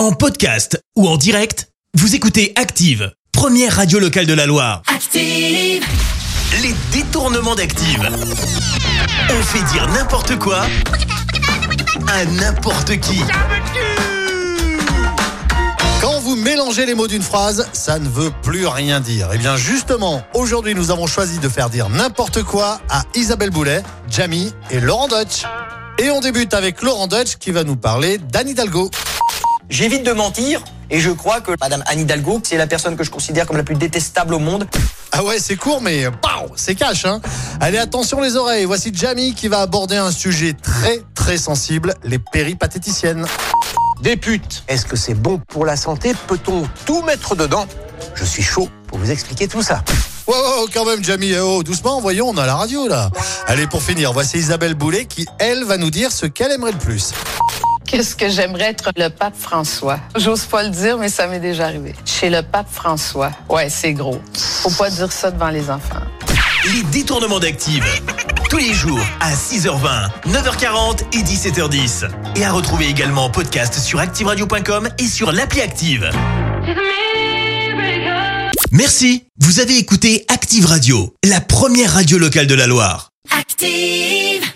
En podcast ou en direct, vous écoutez Active, première radio locale de la Loire. Active. Les détournements d'Active. On fait dire n'importe quoi à n'importe qui. Quand vous mélangez les mots d'une phrase, ça ne veut plus rien dire. Et bien justement, aujourd'hui nous avons choisi de faire dire n'importe quoi à Isabelle Boulet, Jamie et Laurent Dutch. Et on débute avec Laurent Dutch qui va nous parler d'Anne Hidalgo. J'évite de mentir et je crois que Madame Anne Hidalgo, c'est la personne que je considère comme la plus détestable au monde. Ah ouais, c'est court, mais pow, c'est cash. Hein Allez, attention les oreilles. Voici Jamie qui va aborder un sujet très très sensible, les péripatéticiennes. Des putes. Est-ce que c'est bon pour la santé? Peut-on tout mettre dedans? Je suis chaud pour vous expliquer tout ça. Wow, wow, quand même, Jamie, eh oh, doucement, voyons, on a la radio là. Allez, pour finir, voici Isabelle Boulet qui, elle, va nous dire ce qu'elle aimerait le plus. Qu'est-ce que j'aimerais être le pape François? J'ose pas le dire, mais ça m'est déjà arrivé. Chez le pape François. Ouais, c'est gros. Faut pas dire ça devant les enfants. Les détournements d'Active. Tous les jours à 6h20, 9h40 et 17h10. Et à retrouver également en podcast sur ActiveRadio.com et sur l'appli Active. Merci. Vous avez écouté Active Radio, la première radio locale de la Loire. Active.